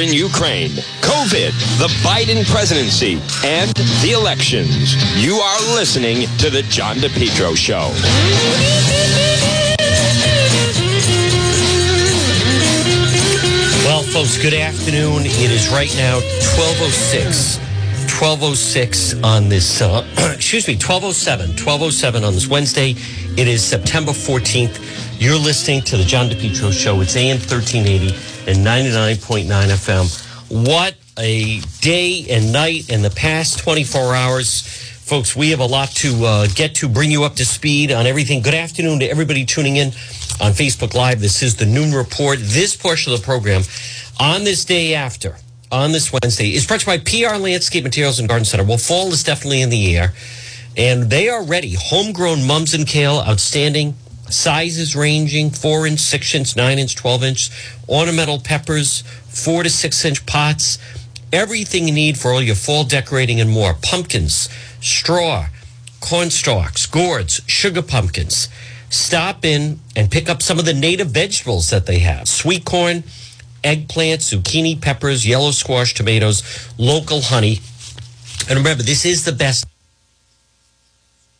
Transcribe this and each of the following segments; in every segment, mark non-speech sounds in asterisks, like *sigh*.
in Ukraine, COVID, the Biden presidency, and the elections. You are listening to The John DePetro Show. Well, folks, good afternoon. It is right now 1206. 1206 on this, uh, *clears throat* excuse me, 1207. 1207 on this Wednesday. It is September 14th. You're listening to the John DePetro Show. It's AM 1380 and 99.9 FM. What a day and night in the past 24 hours. Folks, we have a lot to uh, get to, bring you up to speed on everything. Good afternoon to everybody tuning in on Facebook Live. This is the Noon Report. This portion of the program on this day after, on this Wednesday, is brought to you by PR Landscape Materials and Garden Center. Well, fall is definitely in the air, and they are ready. Homegrown mums and kale, outstanding. Sizes ranging four inch, six inch, nine inch, 12 inch. Ornamental peppers, four to six inch pots. Everything you need for all your fall decorating and more. Pumpkins, straw, corn stalks, gourds, sugar pumpkins. Stop in and pick up some of the native vegetables that they have sweet corn, eggplant, zucchini, peppers, yellow squash, tomatoes, local honey. And remember, this is the best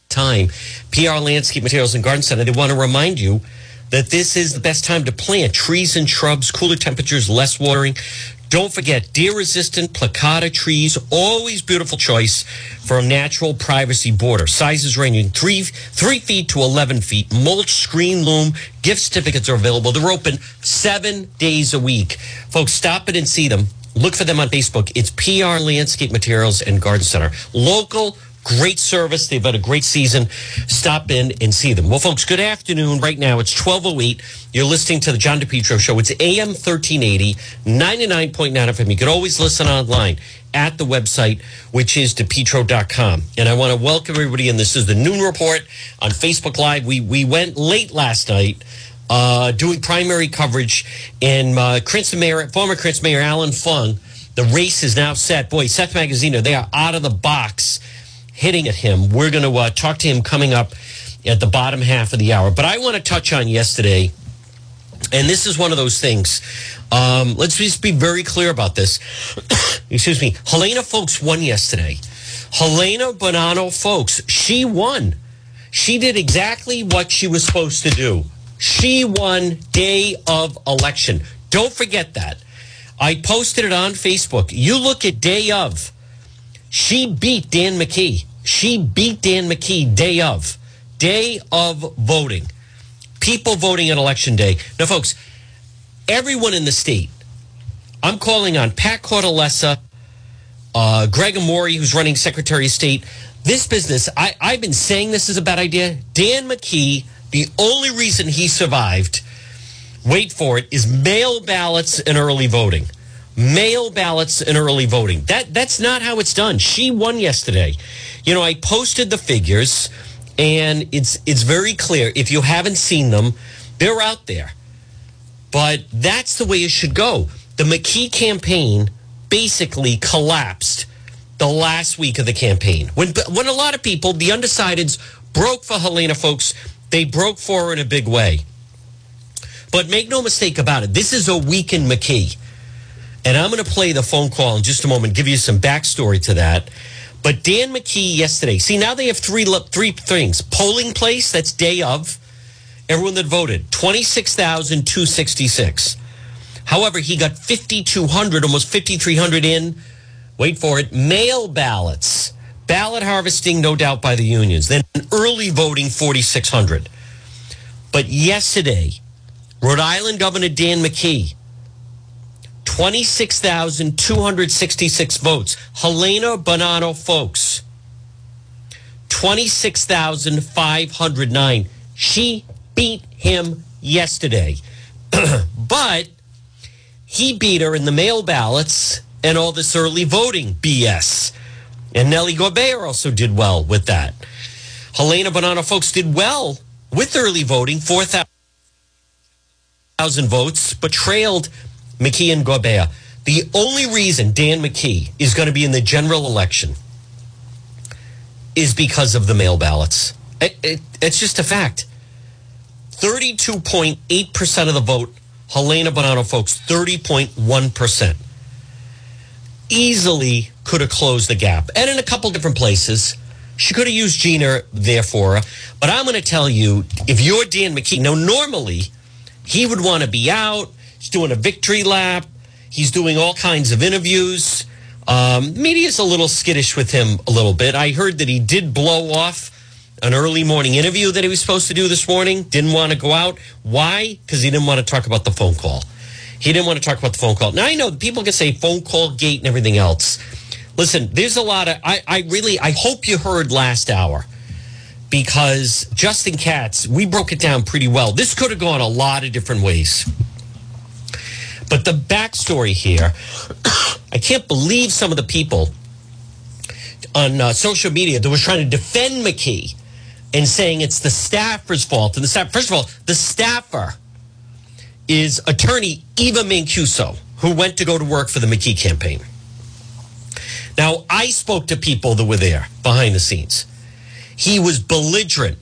time. PR Landscape Materials and Garden Center, they want to remind you that this is the best time to plant trees and shrubs, cooler temperatures, less watering. Don't forget, deer resistant placata trees, always beautiful choice for a natural privacy border. Sizes ranging three, three feet to 11 feet. Mulch, screen loom, gift certificates are available. They're open seven days a week. Folks, stop it and see them. Look for them on Facebook. It's PR Landscape Materials and Garden Center. Local, great service. They've had a great season. Stop in and see them. Well, folks, good afternoon. Right now, it's 1208. You're listening to the John DePetro Show. It's AM 1380, 99.9 FM. You can always listen online at the website, which is depetro.com. And I want to welcome everybody. And this is the Noon Report on Facebook Live. We, we went late last night. Uh, doing primary coverage, and uh, Mayor, former Cranston Mayor Allan Fung, the race is now set. Boy, Seth Magaziner, they are out of the box hitting at him. We're going to uh, talk to him coming up at the bottom half of the hour. But I want to touch on yesterday, and this is one of those things. Um, let's just be very clear about this. *coughs* Excuse me. Helena Foulkes won yesterday. Helena Buonanno Foulkes, she won. She did exactly what she was supposed to do. She won day of election. Don't forget that. I posted it on Facebook. You look at day of. She beat Dan McKee. She beat Dan McKee day of. Day of voting. People voting on election day. Now, folks, everyone in the state, I'm calling on Pat Cortellessa, uh, Greg Amore, who's running Secretary of State. This business, I, I've been saying this is a bad idea. Dan McKee, the only reason he survived, wait for it, is mail ballots and early voting mail ballots and early voting. That that's not how it's done. She won yesterday. You know, I posted the figures and it's it's very clear. If you haven't seen them, they're out there. But that's the way it should go. The McKee campaign basically collapsed the last week of the campaign. When when a lot of people, the undecideds, broke for Helena Foulkes, they broke for her in a big way. But make no mistake about it, this is a weakened McKee. And I'm going to play the phone call in just a moment, give you some backstory to that. But Dan McKee yesterday, see, now they have three, three things polling place, that's day of, everyone that voted, 26,266. However, he got 5,200, almost 5,300 in, wait for it, mail ballots. Ballot harvesting, no doubt, by the unions. Then early voting, 4,600. But yesterday, Rhode Island Governor Dan McKee, 26,266 votes. Helena Buonanno Foulkes, 26,509. She beat him yesterday. *clears throat* but he beat her in the mail ballots and all this early voting BS. And Nellie Gorbea also did well with that. Helena Buonanno Foulkes did well with early voting, 4,000 votes, but trailed McKee and Gorbea. The only reason Dan McKee is going to be in the general election is because of the mail ballots. It, it, it's just a fact. 32.8% of the vote, Helena Buonanno Foulkes, 30.1%. easily could have closed the gap, and in a couple different places. She could have used Gina there for her. But I'm going to tell you, if you're Dan McKee, now normally he would want to be out. He's doing a victory lap. He's doing all kinds of interviews. Um, media's a little skittish with him a little bit. I heard that he did blow off an early morning interview that he was supposed to do this morning. Didn't want to go out. Why? Because he didn't want to talk about the phone call. He didn't want to talk about the phone call. Now I know people can say phone call gate and everything else. Listen, there's a lot of I, I really I hope you heard last hour because Justin Katz, we broke it down pretty well. This could have gone a lot of different ways. But the backstory here, *coughs* I can't believe some of the people on uh, social media that was trying to defend McKee and saying it's the staffer's fault. And the staff, first of all, the staffer is attorney Eva Mancuso, who went to go to work for the McKee campaign. Now, I spoke to people that were there behind the scenes. He was belligerent.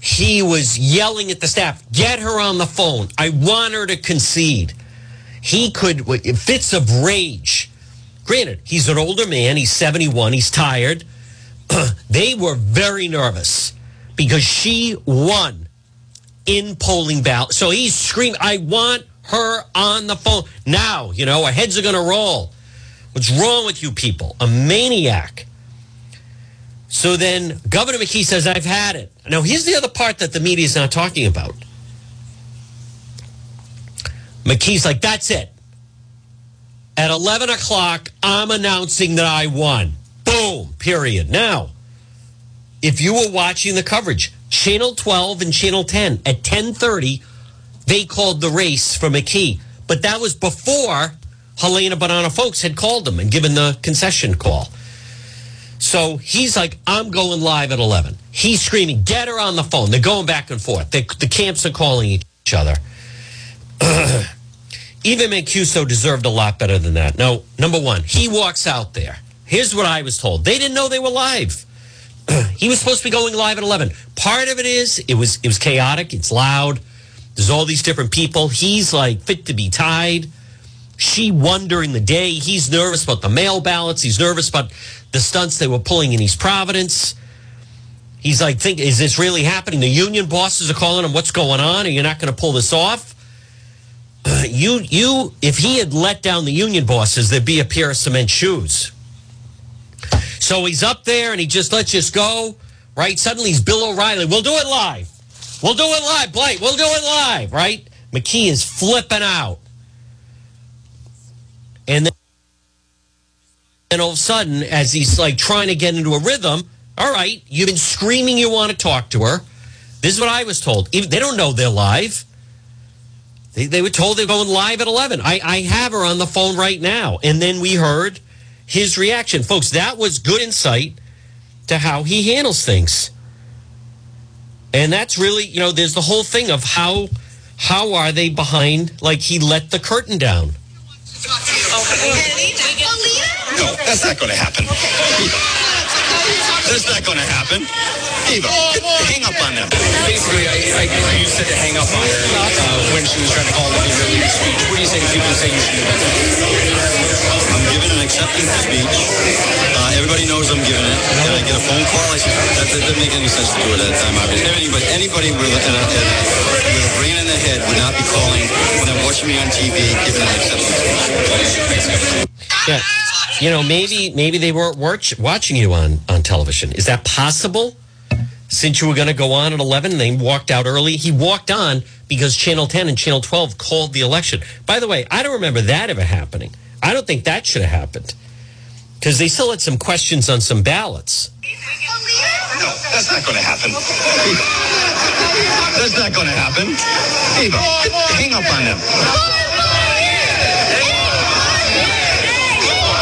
He was yelling at the staff, get her on the phone. I want her to concede. He could, fits of rage. Granted, he's an older man. He's 71. He's tired. *clears throat* they were very nervous because she won in polling ballot. So he's screaming, I want her on the phone now. You know, our heads are going to roll. What's wrong with you people? A maniac. So then Governor McKee says, I've had it. Now, here's the other part that the media is not talking about. McKee's like, that's it. At 11 o'clock, I'm announcing that I won. Boom, period. Now, if you were watching the coverage, Channel 12 and Channel 10 at 1030, they called the race for McKee. But that was before Helena Buonanno Foulkes had called him and given the concession call. So he's like, I'm going live at 11. He's screaming, get her on the phone. They're going back and forth. They, the camps are calling each other. *clears throat* Eva Mancuso deserved a lot better than that. No, number one, he walks out there. Here's what I was told. They didn't know they were live. *clears throat* he was supposed to be going live at 11. Part of it is it was it was chaotic. It's loud. There's all these different people. He's like fit to be tied. She won during the day. He's nervous about the mail ballots. He's nervous about the stunts they were pulling in East Providence. He's like, think, is this really happening? The union bosses are calling him, what's going on? Are you not going to pull this off? Uh, you, you, if he had let down the union bosses, there'd be a pair of cement shoes. So he's up there and he just lets us go, right? Suddenly he's Bill O'Reilly. We'll do it live. We'll do it live, Blake. We'll do it live, right? McKee is flipping out. And then, and all of a sudden, as he's like trying to get into a rhythm, all right, you've been screaming you want to talk to her. This is what I was told. Even, they don't know they're live. They, they were told they're going live at 11. I, I have her on the phone right now. And then we heard his reaction. Folks, that was good insight to how he handles things. And that's really, you know, there's the whole thing of how how are they behind like he let the curtain down. No, that's not going to happen. That's not going to happen. Eva, hang up on them. Basically, I, I, you said to hang up on her uh, when she was trying to call the humiliating speech. What do you say to people who say you should do that? I'm giving an acceptance speech. Uh, everybody knows I'm giving it. And I get a phone call. I said, that, that didn't make any sense to do it at that time. Obviously. Anybody, anybody with a, a, with a brain in their head would not be calling when they're watching me on TV giving an acceptance speech. Yeah. You know, maybe maybe they weren't watch, watching you on, on television. Is that possible? Since you were going to go on at 11 and they walked out early, he walked on because Channel 10 and Channel 12 called the election. By the way, I don't remember that ever happening. I don't think that should have happened because they still had some questions on some ballots. No, that's not going to happen. *laughs* That's not going to happen. Eva, hang up on them.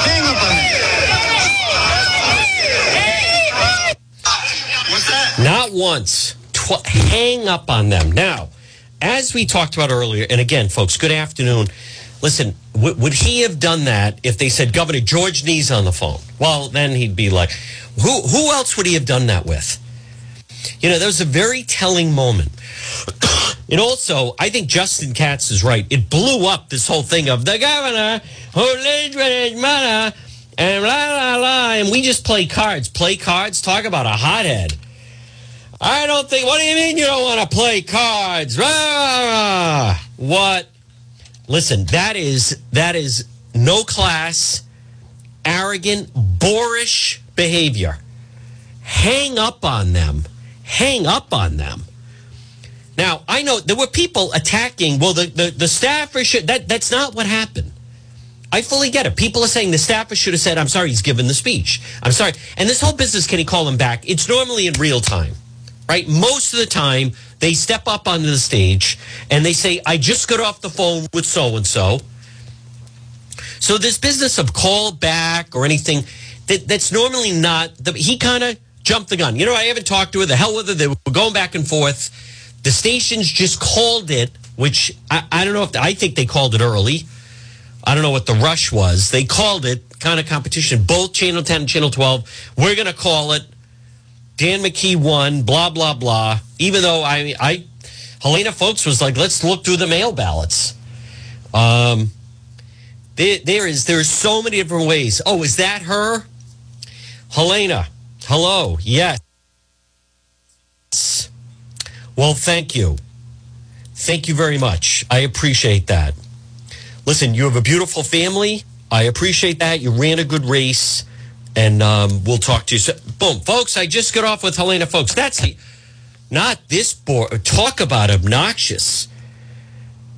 Hang up on them. What's that? Not once. Tw- hang up on them. Now, as we talked about earlier, and again, folks, good afternoon. Listen, w- would he have done that if they said Governor George Nee's on the phone? Well, then he'd be like, who, who else would he have done that with? You know, that was a very telling moment. *coughs* and also, I think Justin Katz is right. It blew up this whole thing of the governor who lives with his mother and la la la, and we just play cards. Play cards. Talk about a hothead. I don't think. What do you mean you don't want to play cards? Rah. What? Listen, that is that is no class, arrogant, boorish behavior. Hang up on them. Hang up on them. Now, I know there were people attacking. Well, the, the, the staffer should. That, that's not what happened. I fully get it. People are saying the staffer should have said, I'm sorry, he's given the speech. I'm sorry. And this whole business, can he call him back? It's normally in real time, right? Most of the time, they step up onto the stage and they say, I just got off the phone with so and so. So this business of call back or anything, that, that's normally not, the, he kind of jumped the gun. You know, I haven't talked to her. The hell with her. They were going back and forth. The stations just called it, which I, I don't know if, I think they called it early. I don't know what the rush was. They called it kind of competition. Both Channel 10 and Channel 12. We're going to call it. Dan McKee won, blah, blah, blah. Even though I, I, Helena Foulkes was like, let's look through the mail ballots. Um, there, there is, there's so many different ways. Oh, is that her? Helena, hello. Yes. Well, thank you. Thank you very much. I appreciate that. Listen, you have a beautiful family. I appreciate that. You ran a good race, and um, we'll talk to you. So, boom, folks. I just got off with Helena. Folks, that's not this board. Talk about obnoxious.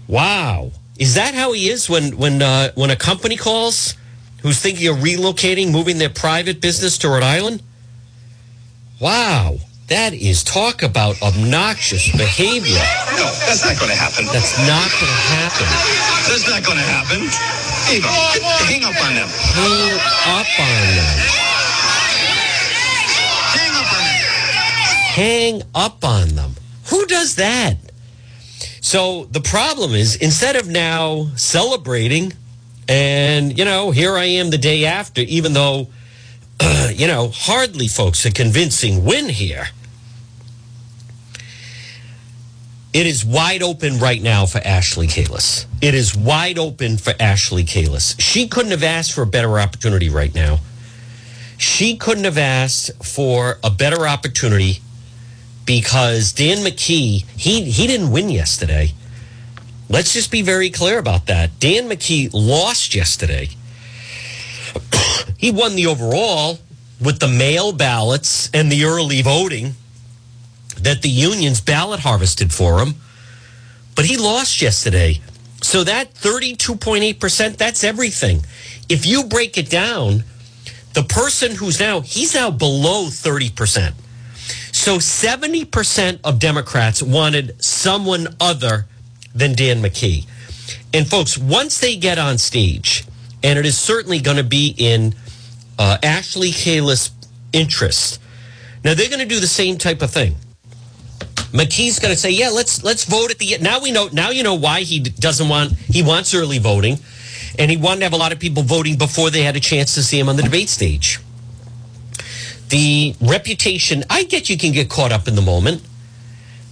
Wow, is that how he is when when uh, when a company calls who's thinking of relocating, moving their private business to Rhode Island? Wow. That is talk about obnoxious behavior. No, that's not going to happen. That's not going to happen. That's not going to happen. Hang up on them. Hang up on them. Hang up on them. Hang up on them. Who does that? So the problem is instead of now celebrating, and, you know, here I am the day after, even though, *clears throat* you know, hardly, folks, a convincing win here. It is wide open right now for Ashley Kalus. It is wide open for Ashley Kalus. She couldn't have asked for a better opportunity right now. She couldn't have asked for a better opportunity because Dan McKee, he he didn't win yesterday. Let's just be very clear about that. Dan McKee lost yesterday. *coughs* he won the overall with the mail ballots and the early voting that the unions ballot harvested for him. But he lost yesterday. So that 32.8%, that's everything. If you break it down, the person who's now, he's now below 30%. So 70% of Democrats wanted someone other than Dan McKee. And folks, once they get on stage, and it is certainly going to be in uh, Ashley Kalus' interest. Now they're going to do the same type of thing. McKee's going to say, "Yeah, let's let's vote at the now we know now you know why he doesn't want he wants early voting, and he wanted to have a lot of people voting before they had a chance to see him on the debate stage." The reputation, I get you can get caught up in the moment.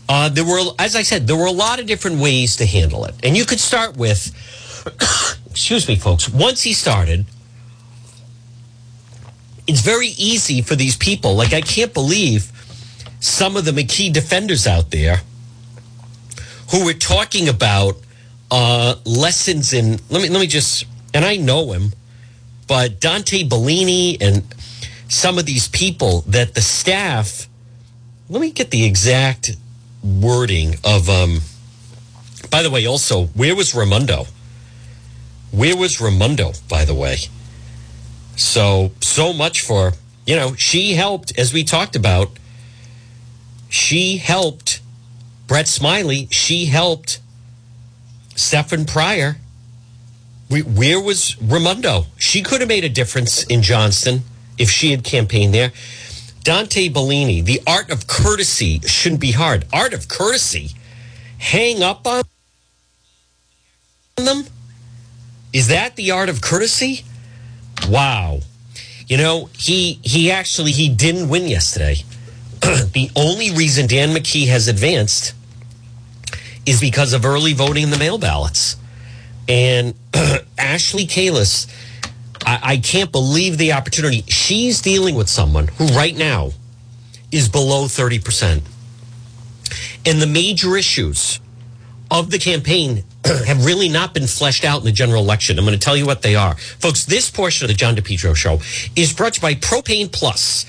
Uh, there were, as I said, there were a lot of different ways to handle it, and you could start with, *coughs* excuse me, folks. Once he started, it's very easy for these people. Like I can't believe some of the McKee defenders out there who were talking about uh, lessons in. Let me let me just, and I know him, but Dante Bellini and some of these people that the staff. Let me get the exact wording of. Um, by the way, also, where was Raimondo? Where was Raimondo? By the way, so so much for you know she helped as we talked about. She helped Brett Smiley. She helped Stefan Pryor. Where was Raimondo? She could have made a difference in Johnston if she had campaigned there. Dante Bellini, the art of courtesy shouldn't be hard. Art of courtesy, hang up on them. Is that the art of courtesy? Wow. You know, he he actually he didn't win yesterday. *clears throat* the only reason Dan McKee has advanced is because of early voting in the mail ballots. And *clears throat* Ashley Kalus, I, I can't believe the opportunity. She's dealing with someone who right now is below 30%. And the major issues of the campaign *clears throat* have really not been fleshed out in the general election. I'm going to tell you what they are. Folks, this portion of the John DePetro show is brought to you by Propane Plus.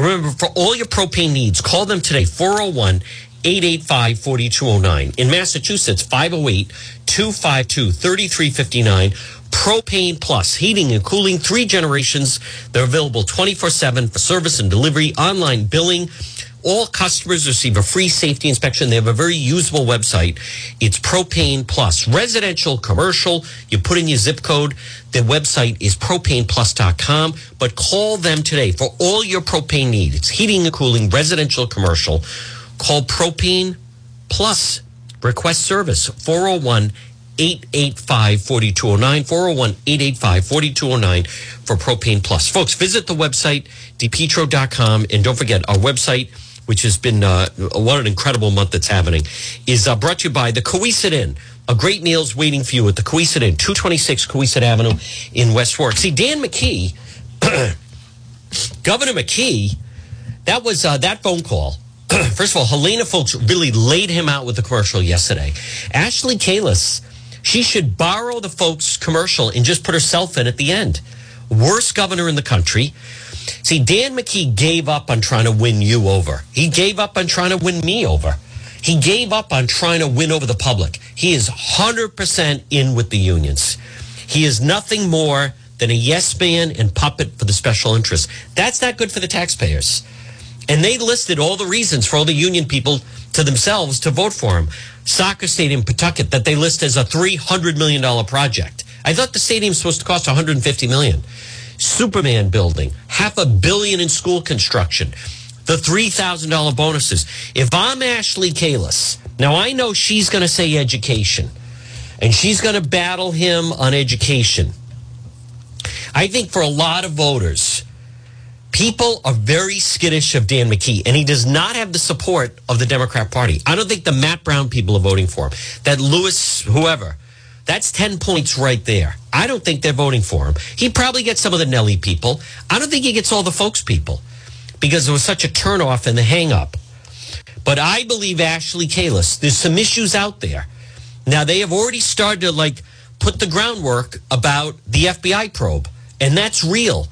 Remember, for all your propane needs, call them today, 401 885 4209. In Massachusetts, 508 252 3359. Propane Plus, heating and cooling, three generations. They're available 24 7 for service and delivery, online billing. All customers receive a free safety inspection. They have a very usable website. It's Propane Plus. Residential, commercial, you put in your zip code. The website is propaneplus.com. But call them today for all your propane needs. It's heating and cooling, residential, commercial. Call Propane Plus. Request service 401 885 4209. 401 885 4209 for Propane Plus. Folks, visit the website, depetro.com. And don't forget, our website, which has been uh, what an incredible month that's happening, is uh, brought to you by the Cowesett Inn. A great meal's waiting for you at the Cowesett Inn, 226 Cowesett Avenue in West Warwick. See, Dan McKee, *coughs* Governor McKee, that was uh, that phone call. *coughs* First of all, Helena Foulkes really laid him out with the commercial yesterday. Ashley Kalus, she should borrow the Foulkes' commercial and just put herself in at the end. Worst governor in the country. See, Dan McKee gave up on trying to win you over. He gave up on trying to win me over. He gave up on trying to win over the public. He is 100% in with the unions. He is nothing more than a yes man and puppet for the special interests. That's not good for the taxpayers. And they listed all the reasons for all the union people to themselves to vote for him. Soccer stadium, Pawtucket, that they list as a $300 million project. I thought the stadium's supposed to cost $150 million. Superman building, half a billion in school construction, the $3,000 bonuses. If I'm Ashley Kalus, now I know she's going to say education and she's going to battle him on education. I think for a lot of voters, people are very skittish of Dan McKee, and he does not have the support of the Democrat Party. I don't think the Matt Brown people are voting for him. That Lewis, whoever, that's 10 points right there. I don't think they're voting for him. He probably gets some of the Nellie people. I don't think he gets all the Foulkes people because there was such a turnoff and the hang up. But I believe Ashley Kalus, there's some issues out there. Now they have already started to like put the groundwork about the FBI probe, and that's real.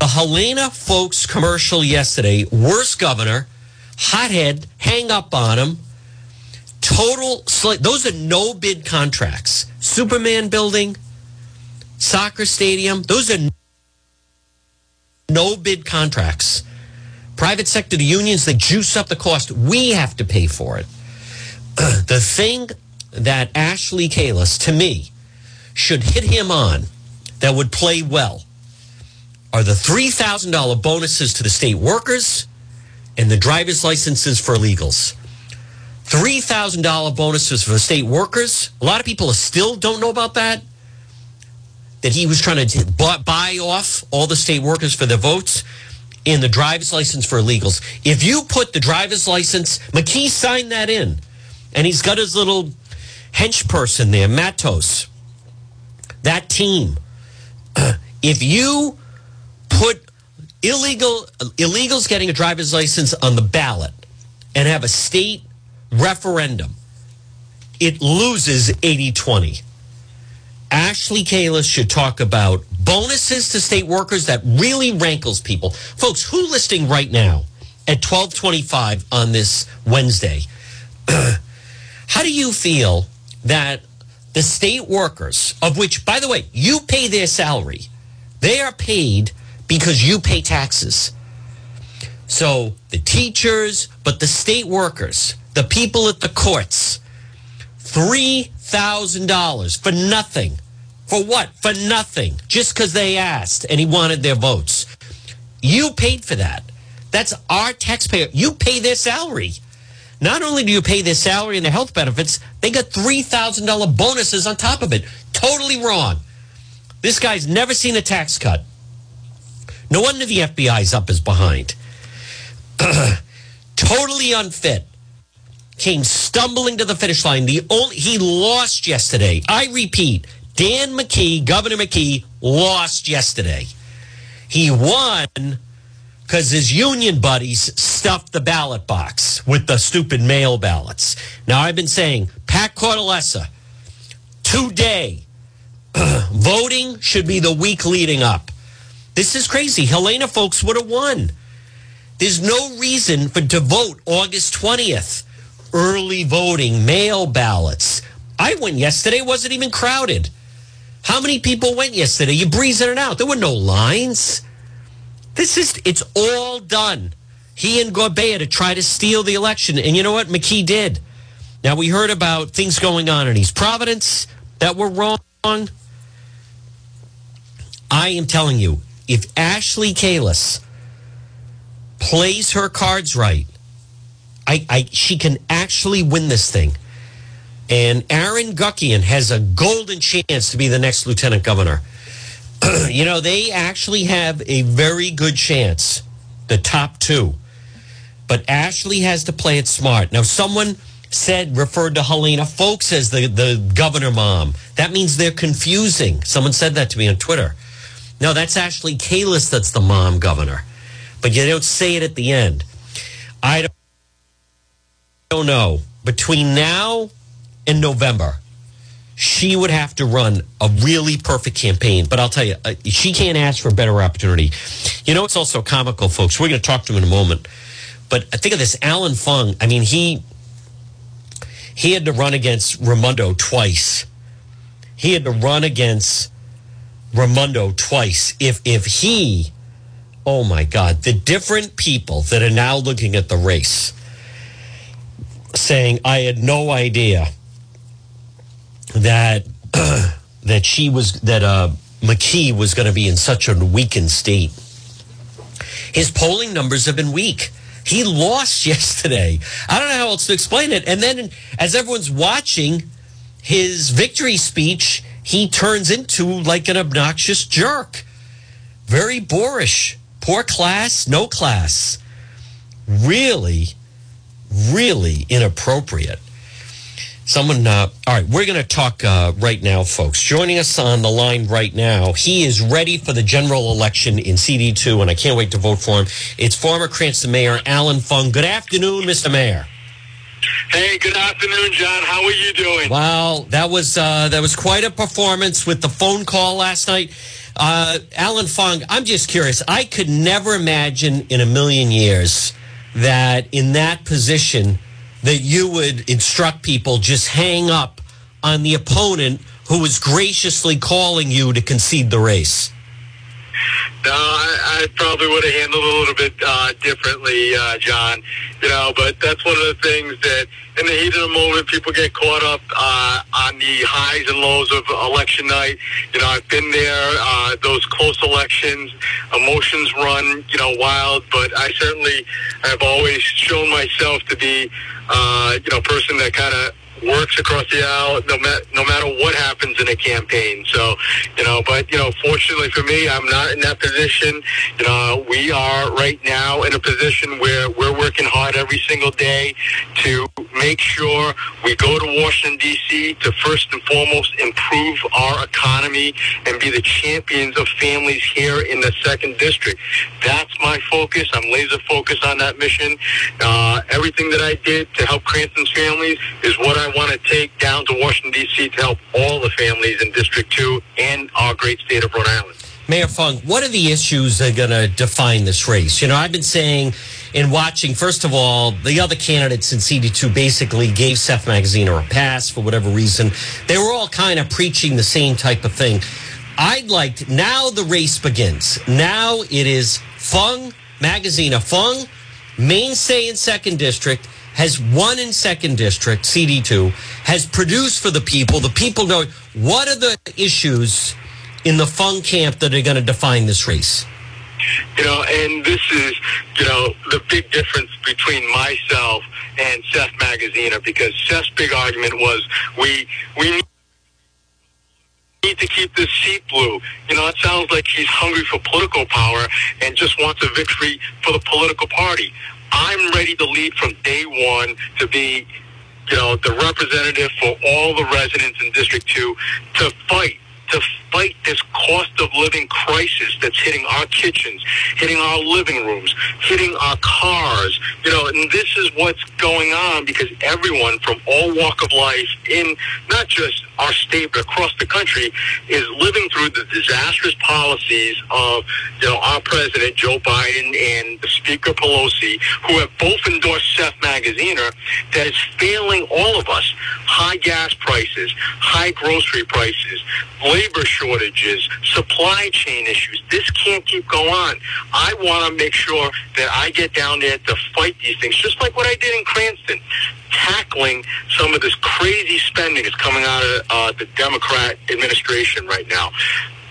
The Helena Foulkes commercial yesterday, worst governor, hothead, hang up on him, total slate. Those are no bid contracts. Superman building, soccer stadium, those are no bid contracts. Private sector, the unions, they juice up the cost. We have to pay for it. *clears throat* the thing that Ashley Kalus, to me, should hit him on that would play well are the $3,000 bonuses to the state workers and the driver's licenses for illegals. $3,000 bonuses for state workers. A lot of people still don't know about that. That he was trying to buy off all the state workers for their votes in the driver's license for illegals. If you put the driver's license, McKee signed that in, and he's got his little hench person there, Matos. That team. *clears throat* if you put illegal illegals getting a driver's license on the ballot and have a state referendum, it loses 80-20. Ashley Kalus should talk about bonuses to state workers that really rankles people. Folks, who listing right now at 1225 on this Wednesday? *clears throat* How do you feel that the state workers, of which, by the way, you pay their salary, they are paid because you pay taxes. So the teachers, but the state workers, the people at the courts, $3,000 for nothing. For what? For nothing. Just because they asked and he wanted their votes. You paid for that. That's our taxpayer. You pay their salary. Not only do you pay their salary and their health benefits, they got $3,000 bonuses on top of it. Totally wrong. This guy's never seen a tax cut. No wonder the FBI's up his behind. *clears throat* totally unfit. Came stumbling to the finish line. The only he lost yesterday. I repeat, Dan McKee, Governor McKee, lost yesterday. He won because his union buddies stuffed the ballot box with the stupid mail ballots. Now, I've been saying, Pat Cortellessa, today, *clears throat* voting should be the week leading up. This is crazy. Helena Foulkes would have won. There's no reason for to vote August 20th. Early voting, mail ballots. I went yesterday, wasn't even crowded. How many people went yesterday? You breeze in and out. There were no lines. This is it's all done. He and Gorbea to try to steal the election. And you know what? McKee did. Now we heard about things going on in East Providence that were wrong. I am telling you, if Ashley Kalus plays her cards right, I, I she can actually win this thing. And Aaron Guckian has a golden chance to be the next lieutenant governor. *clears throat* you know, they actually have a very good chance, the top two. But Ashley has to play it smart. Now, someone said, referred to Helena Foulkes as the, the governor mom. That means they're confusing. Someone said that to me on Twitter. No, that's Ashley Kalus that's the mom governor. But you don't say it at the end. I don't, know. Between now and November, she would have to run a really perfect campaign. But I'll tell you, uh, she can't ask for a better opportunity. You know, it's also comical, folks. We're going to talk to him in a moment. But I think of this Allan Fung. I mean, he he had to run against Raimondo twice. He had to run against Raimondo twice. If if he, oh my God, the different people that are now looking at the race, saying, "I had no idea that *clears throat* that she was that uh, McKee was going to be in such a weakened state." His polling numbers have been weak. He lost *laughs* yesterday. I don't know how else to explain it. And then, as everyone's watching his victory speech, he turns into like an obnoxious jerk. Very boorish. Poor class, no class. Really, really inappropriate. Someone, uh, all right, we're going to talk uh, right now, folks. Joining us on the line right now, he is ready for the general election in CD2, and I can't wait to vote for him. It's former Cranston Mayor Allan Fung. Good afternoon, Mr. Mayor. Hey, good afternoon, John. How are you doing? Wow, that was uh, that was quite a performance with the phone call last night. Uh, Allan Fung, I'm just curious. I could never imagine in a million years that in that position that you would instruct people just hang up on the opponent who was graciously calling you to concede the race. No, I, I probably would have handled it a little bit uh, differently, uh, John. You know, but that's one of the things that in the heat of the moment, people get caught up uh, on the highs and lows of election night. You know, I've been there. Uh, those close elections, emotions run, you know, wild. But I certainly have always shown myself to be, uh, you know, a person that kind of works across the aisle no, ma- no matter what happens in a campaign. So, you know, but, you know, fortunately for me, I'm not in that position. You know, we are right now in a position where we're working hard every single day to make sure we go to Washington, D.C. to first and foremost improve our economy and be the champions of families here in the second district. That's my focus. I'm laser focused on that mission. Uh, everything that I did to help Cranston's families is what I want to take down to Washington, D.C. to help all the families in District 2 and our great state of Rhode Island. Mayor Fung, what are the issues that are going to define this race? You know, I've been saying in watching, first of all, the other candidates in CD2 basically gave Seth Magaziner a pass for whatever reason. They were all kind of preaching the same type of thing. I'd like to, now the race begins. Now it is Fung, Magazine, Magaziner. Fung, mainstay in second district, has won in second district, CD2, has produced for the people. The people know what are the issues in the Fung camp that are going to define this race. You know, and this is, you know, the big difference between myself and Seth Magaziner because Seth's big argument was we we need to keep this seat blue. You know, it sounds like he's hungry for political power and just wants a victory for the political party. I'm ready to lead from day one to be, you know, the representative for all the residents in District 2 to fight to fight this cost of living crisis that's hitting our kitchens, hitting our living rooms, hitting our cars. You know, and this is what's going on because everyone from all walk of life in not just our state but across the country is living through the disastrous policies of you know our president Joe Biden and the Speaker Pelosi, who have both endorsed Seth Magaziner, that is failing all of us. High gas prices, high grocery prices, labor shortages, supply chain issues. This can't keep going on. I want to make sure that I get down there to fight these things, just like what I did in Cranston, tackling some of this crazy spending that's coming out of uh, the Democrat administration right now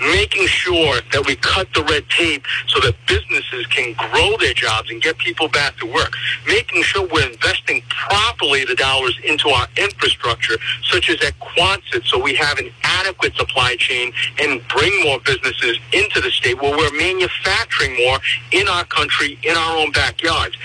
making sure that we cut the red tape so that businesses can grow their jobs and get people back to work, making sure we're investing properly the dollars into our infrastructure, such as at Quonset, so we have an adequate supply chain and bring more businesses into the state where we're manufacturing more in our country, in our own backyards.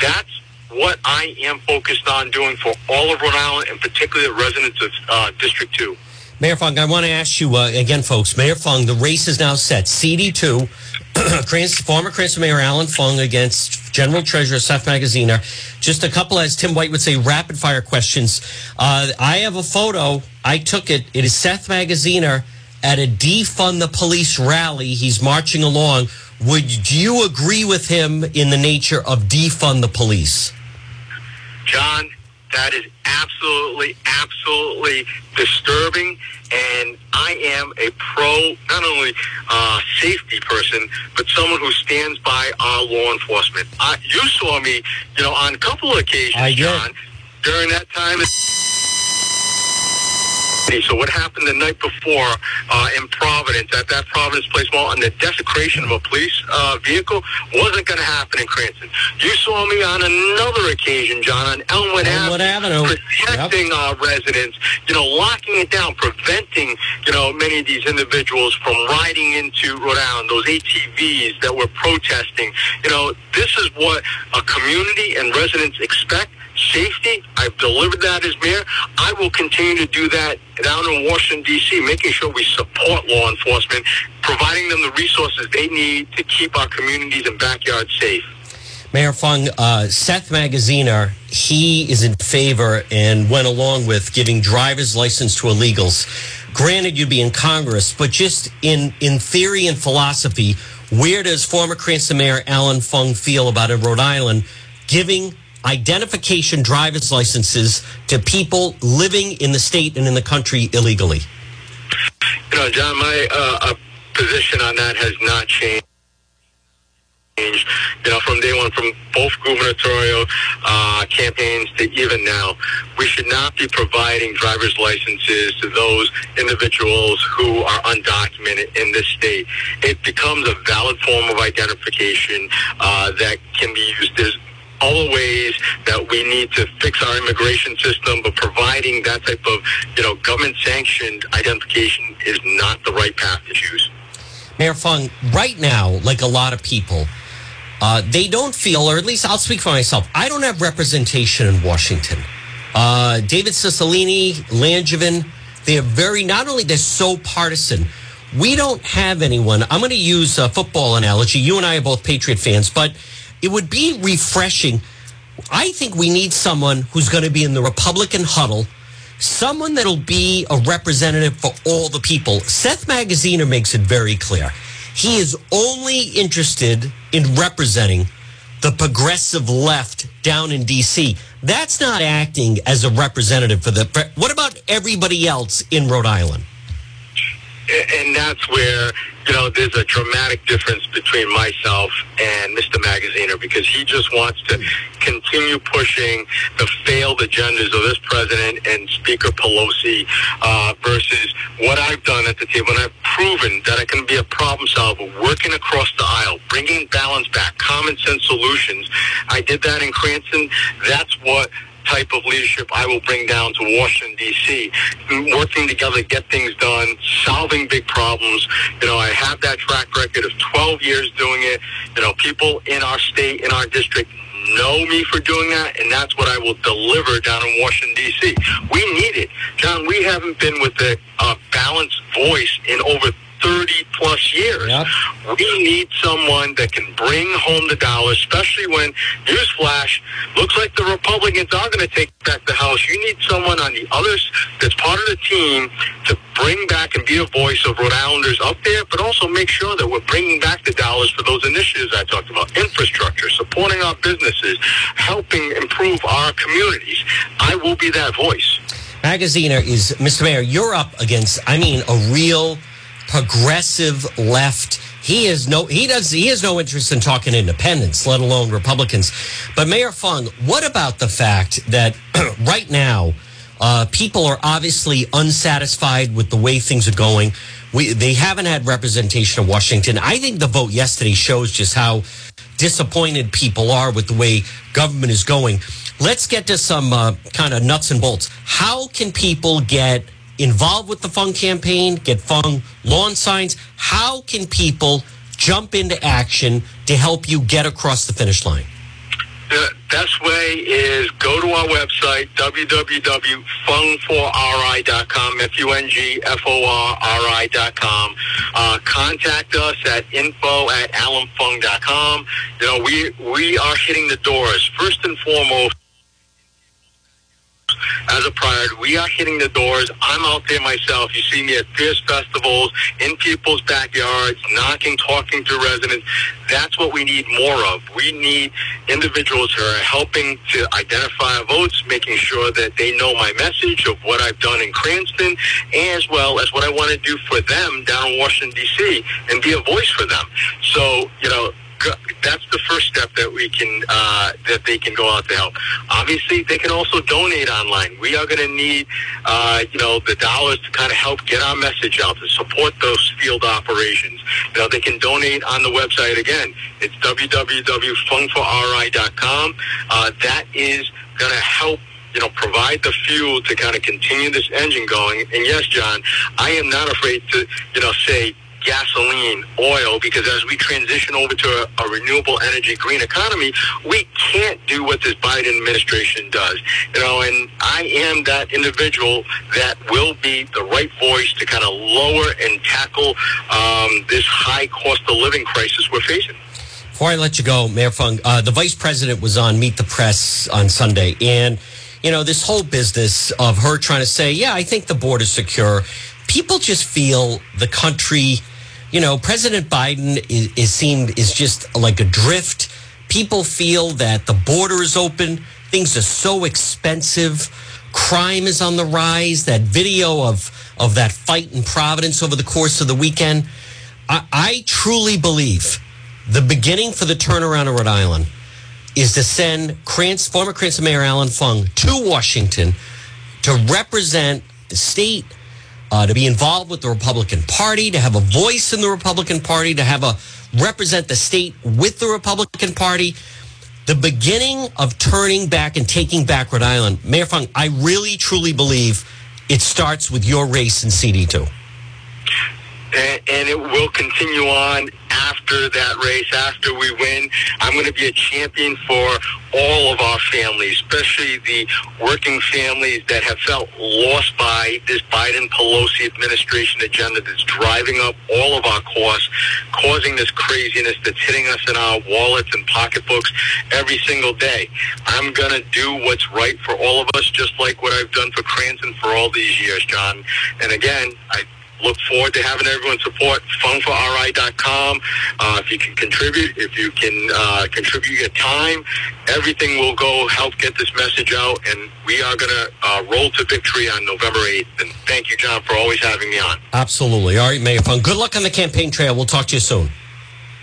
That's what I am focused on doing for all of Rhode Island and particularly the residents of uh, District 2. Mayor Fung, I want to ask you uh, again, folks. Mayor Fung, the race is now set. CD2, *clears throat* former Cranston Mayor Allan Fung against General Treasurer Seth Magaziner. Just a couple, as Tim White would say, rapid fire questions. Uh, I have a photo. I took it. It is Seth Magaziner at a defund the police rally. He's marching along. Would you agree with him in the nature of defund the police? John, that is absolutely, absolutely disturbing. And I am a pro, not only uh, safety person, but someone who stands by our law enforcement. Uh, you saw me, you know, on a couple of occasions. John, during that time. So what happened the night before uh, in Providence at that Providence Place Mall and the desecration of a police uh, vehicle wasn't going to happen in Cranston. You saw me on another occasion, John, on Elmwood, Elmwood Avenue. protecting our residents, you know, locking it down, preventing, you know, many of these individuals from riding into Rhode Island, those ATVs that were protesting. You know, this is what a community and residents expect safety. I've delivered that as mayor. I will continue to do that down in Washington, D.C., making sure we support law enforcement, providing them the resources they need to keep our communities and backyards safe. Mayor Fung, uh, Seth Magaziner, he is in favor and went along with giving driver's license to illegals. Granted, you'd be in Congress, but just in, in theory and philosophy, where does former Cranston Mayor Allan Fung feel about in Rhode Island giving identification driver's licenses to people living in the state and in the country illegally? You know, John, my uh, uh, position on that has not changed. You know, from day one, from both gubernatorial uh, campaigns to even now, we should not be providing driver's licenses to those individuals who are undocumented in this state. It becomes a valid form of identification uh, that can be used as all the ways that we need to fix our immigration system, but providing that type of, you know, government sanctioned identification is not the right path to choose. Mayor Fung, right now, like a lot of people, uh, they don't feel, or at least I'll speak for myself, I don't have representation in Washington. Uh, David Cicilline, Langevin, they're very, not only they're so partisan, we don't have anyone. I'm going to use a football analogy. You and I are both Patriot fans, but it would be refreshing. I think we need someone who's going to be in the Republican huddle, someone that'll be a representative for all the people. Seth Magaziner makes it very clear. He is only interested in representing the progressive left down in D.C. That's not acting as a representative for the. What about everybody else in Rhode Island? And that's where you know there's a dramatic difference between myself and Mr. Magaziner because he just wants to continue pushing the failed agendas of this president and Speaker Pelosi uh, versus what I've done at the table. And I've proven that I can be a problem solver, working across the aisle, bringing balance back, common sense solutions. I did that in Cranston. That's what type of leadership I will bring down to Washington, D.C., working together to get things done, solving big problems. You know, I have that track record of 12 years doing it. You know, people in our state, in our district, know me for doing that, and that's what I will deliver down in Washington, D.C. We need it. John, we haven't been with a uh, balanced voice in over 30 plus years. Yep. We need someone that can bring home the dollar, especially when, newsflash, looks like the Republicans are going to take back the House. You need someone on the others that's part of the team to bring back and be a voice of Rhode Islanders up there, but also make sure that we're bringing back the dollars for those initiatives I talked about, infrastructure, supporting our businesses, helping improve our communities. I will be that voice. Magaziner is Mr. Mayor. You're up against, I mean, a real progressive left. He is no he does he has no interest in talking independents, let alone Republicans. But Mayor Fung, what about the fact that *clears throat* right now uh, people are obviously unsatisfied with the way things are going. We, they haven't had representation in Washington. I think the vote yesterday shows just how disappointed people are with the way government is going. Let's get to some uh, kind of nuts and bolts. How can people get involved with the Fung campaign, get Fung lawn signs? How can people jump into action to help you get across the finish line? The best way is go to our website, www.fung4ri.com, F-U-N-G-F-O-R-R-I.com. Uh, contact us at info at alanfung.com. You know, we, we are hitting the doors. First and foremost, as a priority. We are hitting the doors. I'm out there myself. You see me at fierce festivals, in people's backyards, knocking, talking to residents. That's what we need more of. We need individuals who are helping to identify votes, making sure that they know my message of what I've done in Cranston, as well as what I want to do for them down in Washington, D.C., and be a voice for them. So, you know, that's the first step that we can uh, that they can go out to help. Obviously, they can also donate online. We are going to need uh, you know the dollars to kind of help get our message out to support those field operations. You know they can donate on the website again. It's www.fungforri.com. Uh, that is going to help you know, provide the fuel to kind of continue this engine going. And yes, John, I am not afraid to, you know, say gasoline, oil, because as we transition over to a, a, renewable energy green economy, we can't do what this Biden administration does. You know, and I am that individual that will be the right voice to kind of lower and tackle um, this high cost of living crisis we're facing. Before I let you go, Mayor Fung, uh, the vice president was on Meet the Press on Sunday, and you know this whole business of her trying to say, "Yeah, I think the border's secure." People just feel the country you know, President Biden is, is seemed is just like adrift. People feel that the border is open. Things are so expensive. Crime is on the rise. That video of of that fight in Providence over the course of the weekend. I, I truly believe the beginning for the turnaround of Rhode Island is to send Krantz, former Cranston Mayor Allan Fung to Washington to represent the state uh, to be involved with the Republican Party, to have a voice in the Republican Party, to have a represent the state with the Republican Party. The beginning of turning back and taking back Rhode Island, Mayor Fung, I really truly believe it starts with your race in CD2 and, and it will continue on after that race, after we win. I'm going to be a champion for all of our families, especially the working families that have felt lost by this Biden Pelosi administration agenda that's driving up all of our costs, causing this craziness that's hitting us in our wallets and pocketbooks every single day. I'm going to do what's right for all of us, just like what I've done for Cranston for all these years, John. And again, I look forward to having everyone support fungforri.com. Uh, if you can contribute, if you can uh, contribute your time, everything will go help get this message out. And we are going to uh, roll to victory on November 8th. And thank you, John, for always having me on. Absolutely. All right, Mayor Fung. Good luck on the campaign trail. We'll talk to you soon.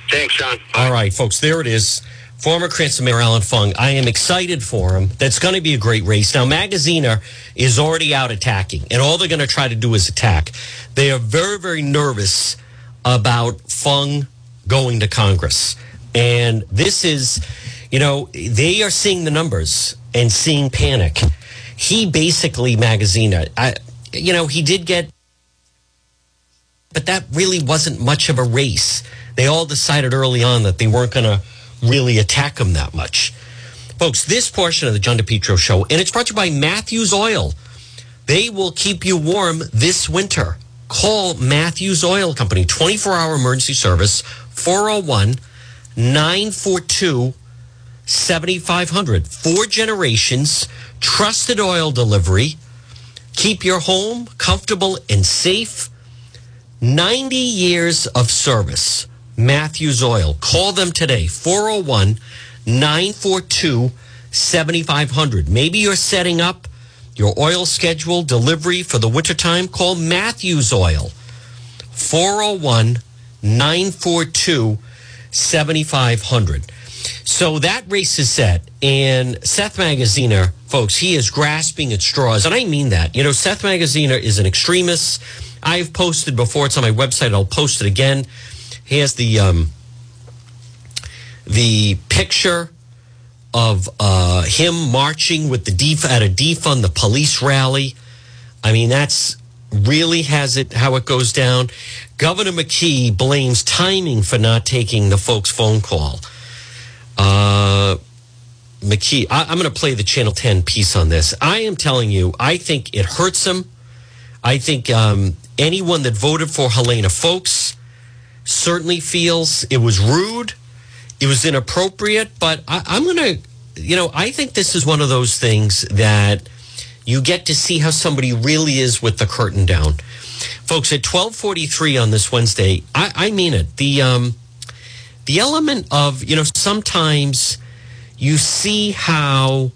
Thanks, John. Bye. All right, folks. There it is former Cranston Mayor Allan Fung. I am excited for him. That's going to be a great race. Now, Magaziner is already out attacking, and all they're going to try to do is attack. They are very, very nervous about Fung going to Congress. And this is, you know, they are seeing the numbers and seeing panic. He basically, Magaziner, I, you know, he did get, but that really wasn't much of a race. They all decided early on that they weren't going to really attack him that much. Folks, this portion of the John DePetro show, and it's brought to you by Matthews Oil. They will keep you warm this winter. Call Matthews Oil Company, 24 hour emergency service, 401 942 7500. Four generations, trusted oil delivery. Keep your home comfortable and safe. 90 years of service. Matthews Oil. Call them today, 401 942 7500. Maybe you're setting up your oil schedule delivery for the wintertime. Call Matthews Oil, 401 942 7500. So that race is set, and Seth Magaziner, folks, he is grasping at straws, and I mean that. You know, Seth Magaziner is an extremist. I've posted before; it's on my website. I'll post it again. He has the um, the picture of uh, him marching with the def- at a defund the police rally. I mean, that's really has it how it goes down. Governor McKee blames timing for not taking the Foulkes' phone call. Uh, McKee, I, I'm going to play the Channel 10 piece on this. I am telling you, I think it hurts him. I think um, anyone that voted for Helena Foulkes certainly feels it was rude, it was inappropriate. But I, I'm going to, you know, I think this is one of those things that you get to see how somebody really is with the curtain down. Folks, at 1243 on this Wednesday, I, I mean it. The, um, the element of, you know, sometimes you see how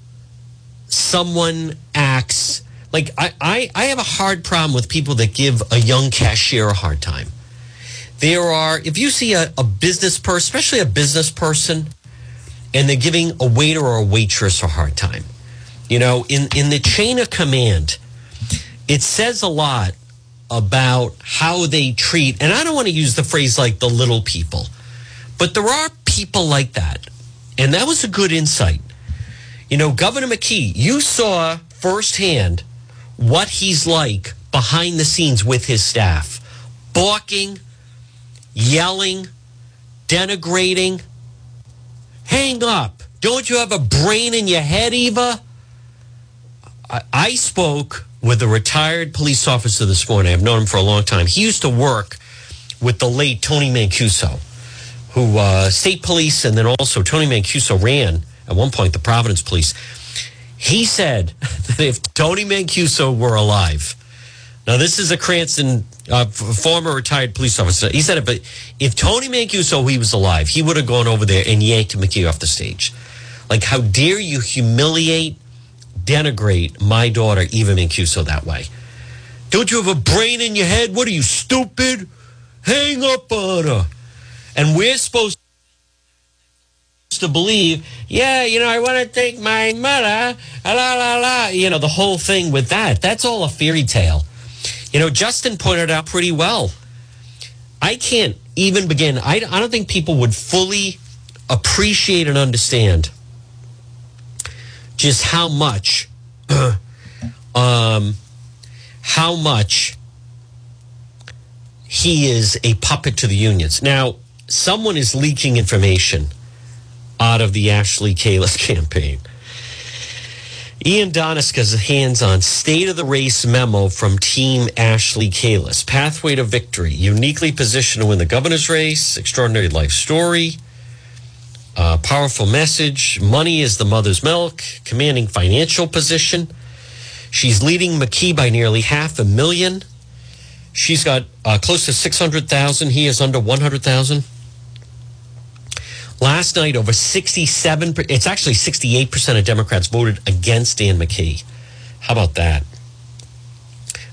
someone acts. Like, I, I, I have a hard problem with people that give a young cashier a hard time. There are, if you see a, a business person, especially a business person, and they're giving a waiter or a waitress a hard time, you know, in, in the chain of command, it says a lot about how they treat, and I don't want to use the phrase like the little people, but there are people like that. And that was a good insight. You know, Governor McKee, you saw firsthand what he's like behind the scenes with his staff, balking, yelling, denigrating. Hang up. Don't you have a brain in your head, Eva? I, spoke with a retired police officer this morning. I've known him for a long time. He used to work with the late Tony Mancuso, who uh, state police and then also Tony Mancuso ran at one point the Providence police. He said *laughs* that if Tony Mancuso were alive, now this is a Cranston uh, former retired police officer. He said it, but if Tony Mancuso he was alive, he would have gone over there and yanked McKee off the stage. Like, how dare you humiliate, denigrate my daughter, Eva Mancuso, that way? Don't you have a brain in your head? What are you, stupid? Hang up on her. And we're supposed to believe, yeah, you know, I want to take my mother, la la la. You know, the whole thing with that. That's all a fairy tale. You know, Justin pointed out pretty well. I can't even begin. I, I don't think people would fully appreciate and understand just how much, *clears throat* um, how much he is a puppet to the unions. Now, someone is leaking information out of the Ashley Kalus *laughs* campaign. Ian Donnis has hands on state of the race memo from Team Ashley Kalus. Pathway to victory, uniquely positioned to win the governor's race, extraordinary life story, uh, powerful message. Money is the mother's milk, commanding financial position. She's leading McKee by nearly half a million. She's got uh, close to 600,000. He is under 100,000. Last night, over 67, it's actually 68% of Democrats voted against Dan McKee. How about that?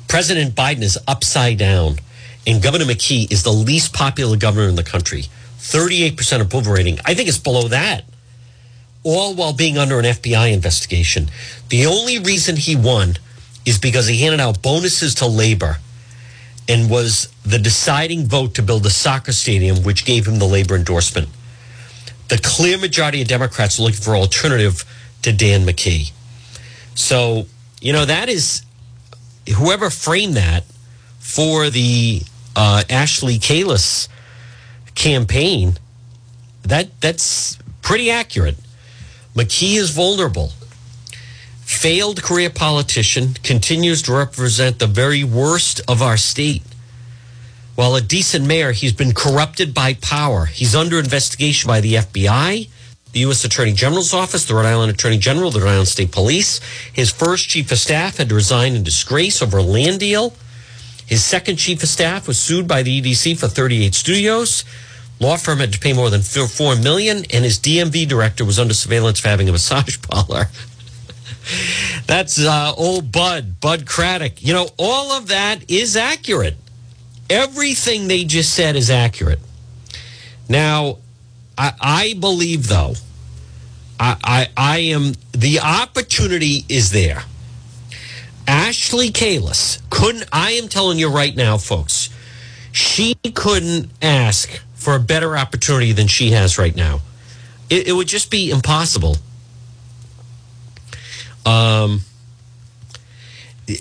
President Biden is upside down, and Governor McKee is the least popular governor in the country. 38% approval rating. I think it's below that. All while being under an FBI investigation. The only reason he won is because he handed out bonuses to labor and was the deciding vote to build a soccer stadium, which gave him the labor endorsement. The clear majority of Democrats are looking for alternative to Dan McKee. So, you know, that is whoever framed that for the uh, Ashley Kalus campaign, that that's pretty accurate. McKee is vulnerable. Failed career politician continues to represent the very worst of our state. While a decent mayor, he's been corrupted by power. He's under investigation by the FBI, the U.S. Attorney General's office, the Rhode Island Attorney General, the Rhode Island State Police. His first chief of staff had resigned in disgrace over a land deal. His second chief of staff was sued by the EDC for 38 studios. Law firm had to pay more than four million, and his DMV director was under surveillance for having a massage parlor. *laughs* That's uh, old Bud, Bud Craddock. You know, all of that is accurate. Everything they just said is accurate. Now, I, I believe, though, I, I, I am, the opportunity is there. Ashley Kalus couldn't, I am telling you right now, folks, she couldn't ask for a better opportunity than she has right now. It, it would just be impossible. Um,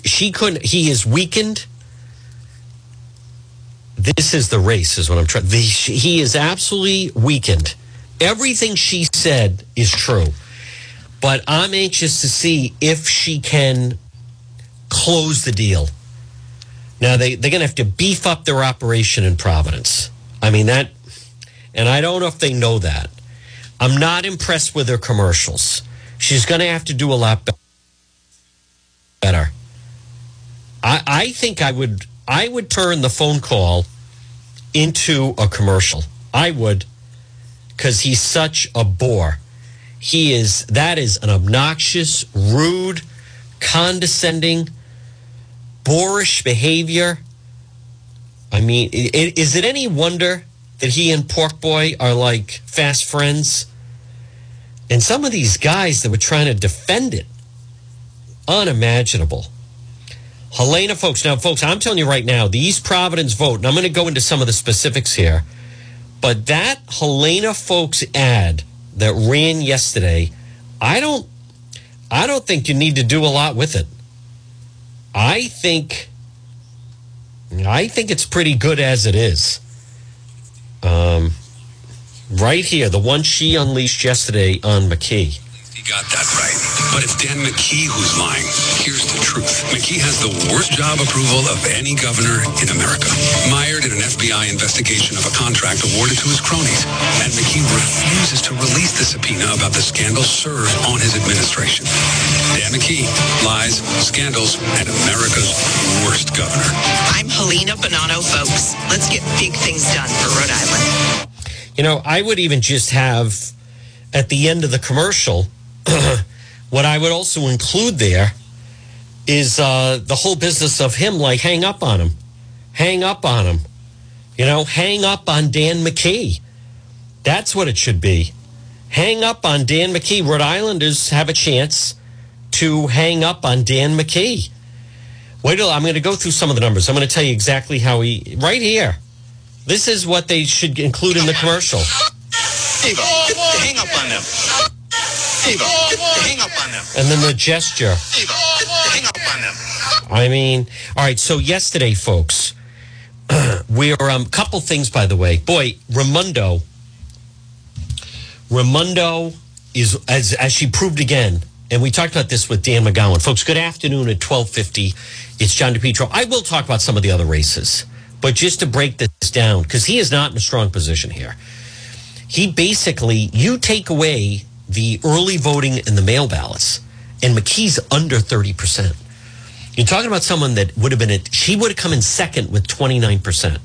she couldn't, he is weakened. This is the race, is what I'm trying. He is absolutely weakened. Everything she said is true, but I'm anxious to see if she can close the deal. Now they they're going to have to beef up their operation in Providence. I mean that, and I don't know if they know that. I'm not impressed with her commercials. She's going to have to do a lot better. I I think I would I would turn the phone call into a commercial. I would, because he's such a bore. He is, that is an obnoxious, rude, condescending, boorish behavior. I mean, is it any wonder that he and Pork Boy are like fast friends? And some of these guys that were trying to defend it, unimaginable. Helena, folks. Now, folks, I'm telling you right now, the East Providence vote, and I'm going to go into some of the specifics here, but that Helena Foulkes ad that ran yesterday, I don't, I don't think you need to do a lot with it. I think, I think it's pretty good as it is. Um, right here, the one she unleashed yesterday on McKee. He got that right. But it's Dan McKee who's lying. Here's the truth. McKee has the worst job approval of any governor in America. Mired in an FBI investigation of a contract awarded to his cronies. And McKee refuses to release the subpoena about the scandal served on his administration. Dan McKee, lies, scandals, and America's worst governor. I'm Helena Buonanno Foulkes. Let's get big things done for Rhode Island. You know, I would even just have at the end of the commercial *clears throat* what I would also include there is uh, the whole business of him like hang up on him, hang up on him, you know, hang up on Dan McKee. That's what it should be. Hang up on Dan McKee. Rhode Islanders have a chance to hang up on Dan McKee. Wait till I'm going to go through some of the numbers. I'm going to tell you exactly how he, right here. This is what they should include in the commercial. Hang up on them. Ava, hang up on them. And then the gesture. Ava, hang up on them. I mean, all right. So yesterday, folks, *clears throat* we're um couple things. By the way, boy, Raimondo, Raimondo is as as she proved again. And we talked about this with Dan McGowan. Folks, good afternoon at 1250. It's John DePetro. I will talk about some of the other races, but just to break this down, because he is not in a strong position here. He basically, you take away the early voting and the mail ballots, and McKee's under 30%. You're talking about someone that would have been, a, she would have come in second with 29%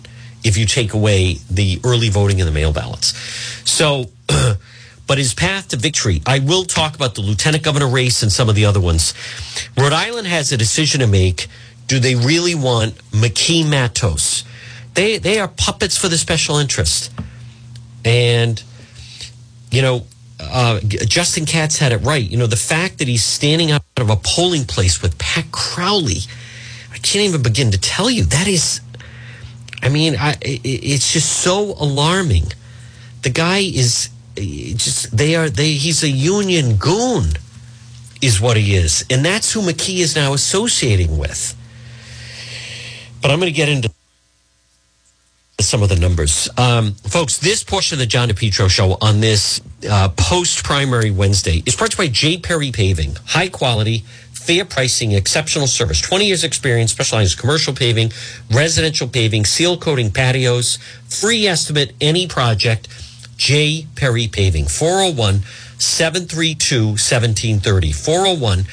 if you take away the early voting and the mail ballots. So, *clears throat* but his path to victory, I will talk about the lieutenant governor race and some of the other ones. Rhode Island has a decision to make. Do they really want McKee Matos? They, they are puppets for the special interest. And, you know, uh, Justin Katz had it right. You know, the fact that he's standing out of a polling place with Pat Crowley, I can't even begin to tell you. That is, I mean, I, it's just so alarming. The guy is just, they are, they, he's a union goon, is what he is. And that's who McKee is now associating with. But I'm going to get into some of the numbers. Um, folks, this portion of the John DePetro show on this uh, post primary Wednesday is brought to you by J. Perry Paving. High quality, fair pricing, exceptional service. 20 years experience, specializes in commercial paving, residential paving, seal coating patios, free estimate, any project. J. Perry Paving, 401 732 1730. 401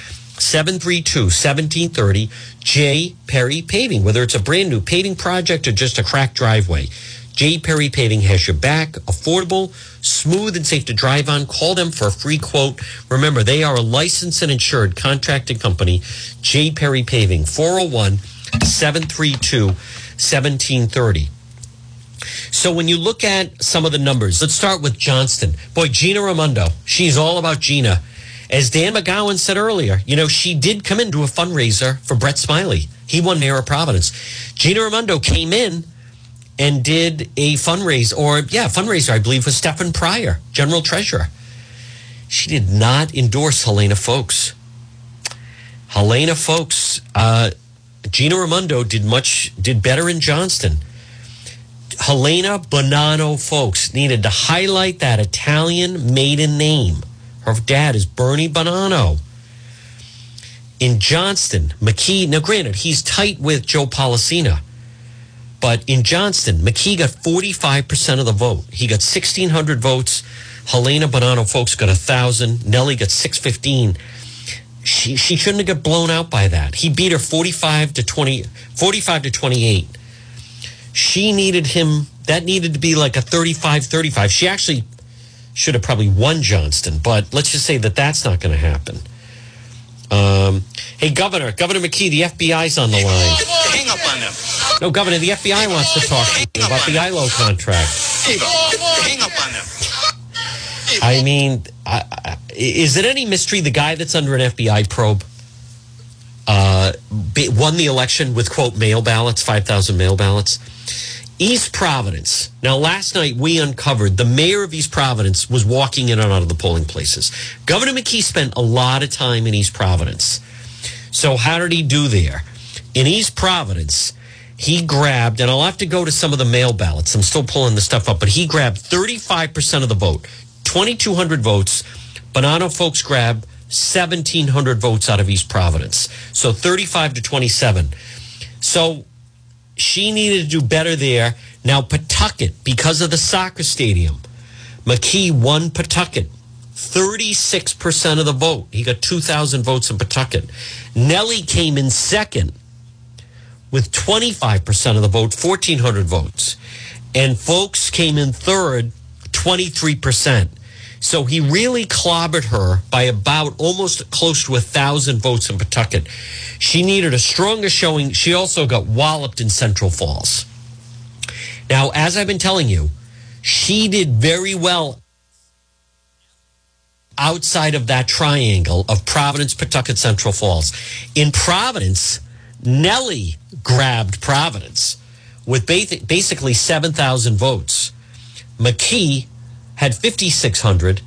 732 1730. J. Perry Paving, whether it's a brand new paving project or just a cracked driveway. J. Perry Paving has your back, affordable, smooth, and safe to drive on. Call them for a free quote. Remember, they are a licensed and insured contracting company. J. Perry Paving, 401 732 1730. So when you look at some of the numbers, let's start with Johnston. Boy, Gina Raimondo, she's all about Gina. As Dan McGowan said earlier, you know, she did come into a fundraiser for Brett Smiley. He won Mayor of Providence. Gina Raimondo came in and did a fundraiser, or yeah, fundraiser, I believe, with Stefan Pryor, General Treasurer. She did not endorse Helena Foulkes. Helena Foulkes, uh, Gina Raimondo did much, did better in Johnston. Helena Buonanno Foulkes needed to highlight that Italian maiden name. Her dad is Bernie Buonanno. In Johnston, McKee, now granted, he's tight with Joe Polisena, but in Johnston, McKee got 45% of the vote. He got 1,600 votes. Helena Buonanno Foulkes got 1,000. Nellie got 615. She, she shouldn't have got blown out by that. He beat her 45 to 20, 45 to 28. She needed him, that needed to be like a 35 35. She actually should have probably won Johnston, but let's just say that that's not going to happen. Um, hey, Governor, Governor McKee, the FBI's on the line. Hang up on them. No, Governor, the FBI wants to talk to you about the ILO contract. Hang up on them. I mean, I, I, is it any mystery the guy that's under an FBI probe uh, won the election with, quote, mail ballots, 5,000 mail ballots? East Providence. Now, last night we uncovered the mayor of East Providence was walking in and out of the polling places. Governor McKee spent a lot of time in East Providence. So, how did he do there? In East Providence, he grabbed, and I'll have to go to some of the mail ballots. I'm still pulling the stuff up, but he grabbed 35% of the vote, 2,200 votes. Buonanno Foulkes grabbed 1,700 votes out of East Providence. So 35 to 27. So she needed to do better there. Now, Pawtucket, because of the soccer stadium, McKee won Pawtucket. 36% of the vote. He got 2,000 votes in Pawtucket. Nellie came in second with 25% of the vote, 1,400 votes. And Foulkes came in third, 23%. So he really clobbered her by about almost close to a 1,000 votes in Pawtucket. She needed a stronger showing. She also got walloped in Central Falls. Now, as I've been telling you, she did very well outside of that triangle of Providence, Pawtucket, Central Falls. In Providence, Nellie grabbed Providence with basically 7,000 votes. McKee had 5,600,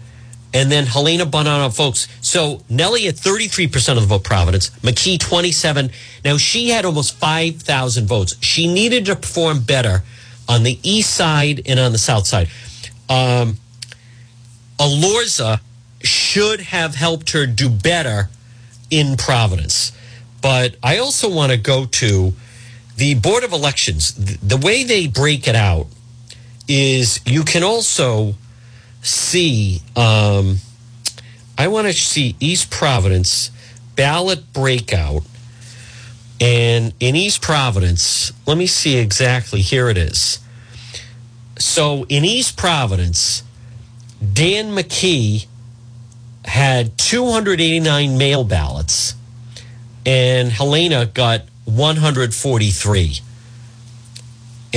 and then Helena Buonanno Foulkes. So Nellie had 33% of the vote, Providence. McKee, 27. Now she had almost 5,000 votes. She needed to perform better on the east side and on the south side. Um, Elorza should have helped her do better in Providence. But I also want to go to the Board of Elections. The way they break it out is you can also see, um, I want to see East Providence ballot breakout. And in East Providence, let me see exactly. Here it is. So in East Providence, Dan McKee had 289 mail ballots, and Helena got 143.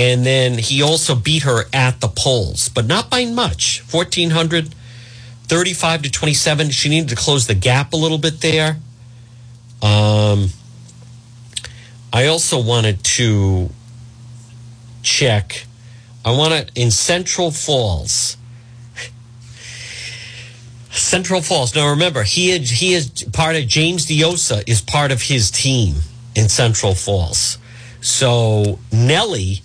And then he also beat her at the polls, but not by much 1,400, 35 to 27. She needed to close the gap a little bit there. Um, I also wanted to check. I want to, in Central Falls, Central Falls. Now remember, he he is part of James Diossa is part of his team in Central Falls. So Nellie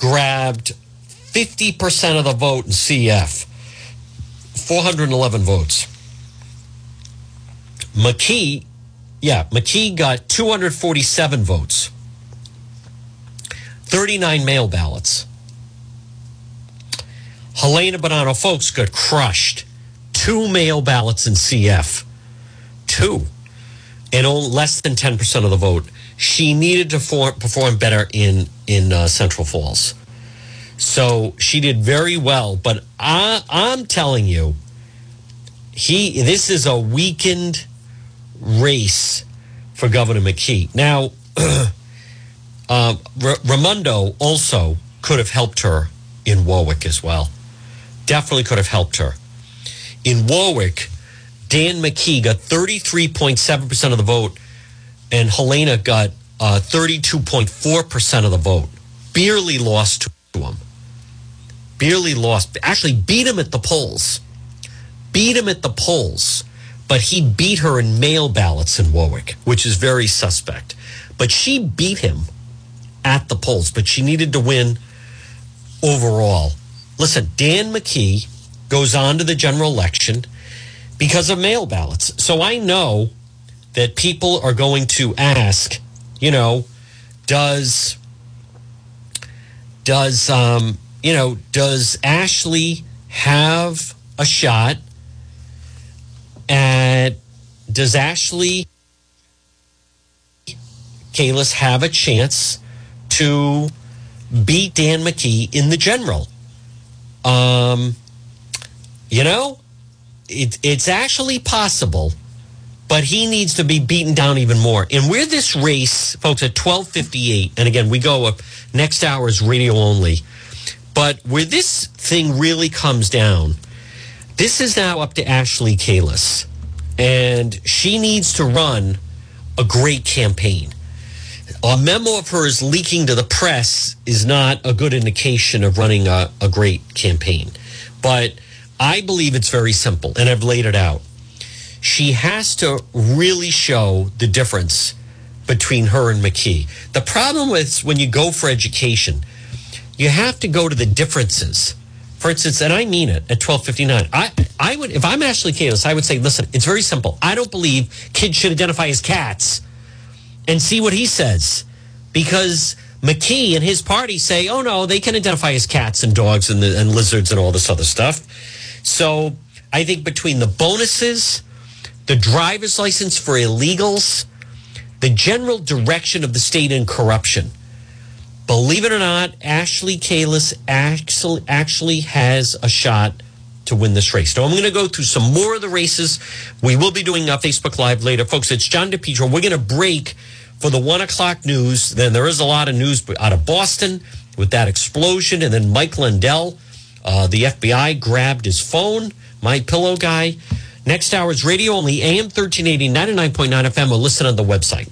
grabbed 50% of the vote in CF, 411 votes. McKee, yeah, McKee got 247 votes, 39 mail ballots. Helena Buonanno Foulkes got crushed. Two mail ballots in CF. Two. And only less than 10% of the vote. She needed to for, perform better in, in uh, Central Falls. So she did very well. But I, I'm telling you, he this is a weakened race for Governor McKee. Now, *clears throat* uh, Raimondo also could have helped her in Warwick as well. Definitely could have helped her. In Warwick, Dan McKee got 33.7% of the vote, and Helena got uh, 32.4% of the vote. Barely lost to him. Barely lost. Actually, beat him at the polls. Beat him at the polls. But he beat her in mail ballots in Warwick, which is very suspect. But she beat him at the polls, but she needed to win overall. Listen, Dan McKee goes on to the general election because of mail ballots. So I know that people are going to ask, you know, does does um, you know, does Ashley have a shot at does Ashley Kalus have a chance to beat Dan McKee in the general? Um, you know, it, it's actually possible, but he needs to be beaten down even more. And where this race, folks, at twelve fifty eight, and again, we go up next hour is radio only. But where this thing really comes down, this is now up to Ashley Kalus, and she needs to run a great campaign. A memo of hers leaking to the press is not a good indication of running a, a great campaign. But I believe it's very simple, and I've laid it out. She has to really show the difference between her and McKee. The problem with when you go for education, you have to go to the differences. For instance, and I mean it at 1259. I, I would, if I'm Ashley Kalus, I would say, listen, it's very simple. I don't believe kids should identify as cats and see what he says. Because McKee and his party say, oh no, they can identify as cats and dogs and, the, and lizards and all this other stuff. So I think between the bonuses, the driver's license for illegals, the general direction of the state in corruption, believe it or not, Ashley Kalus actually, actually has a shot to win this race. Now, I'm going to go through some more of the races. We will be doing a Facebook Live later. Folks, it's John DePetro. We're going to break for the one o'clock news. Then there is a lot of news out of Boston with that explosion. And then Mike Lindell, uh, the FBI grabbed his phone, my pillow guy. Next hour is radio only AM 1380, 99.9 FM. We'll listen on the website.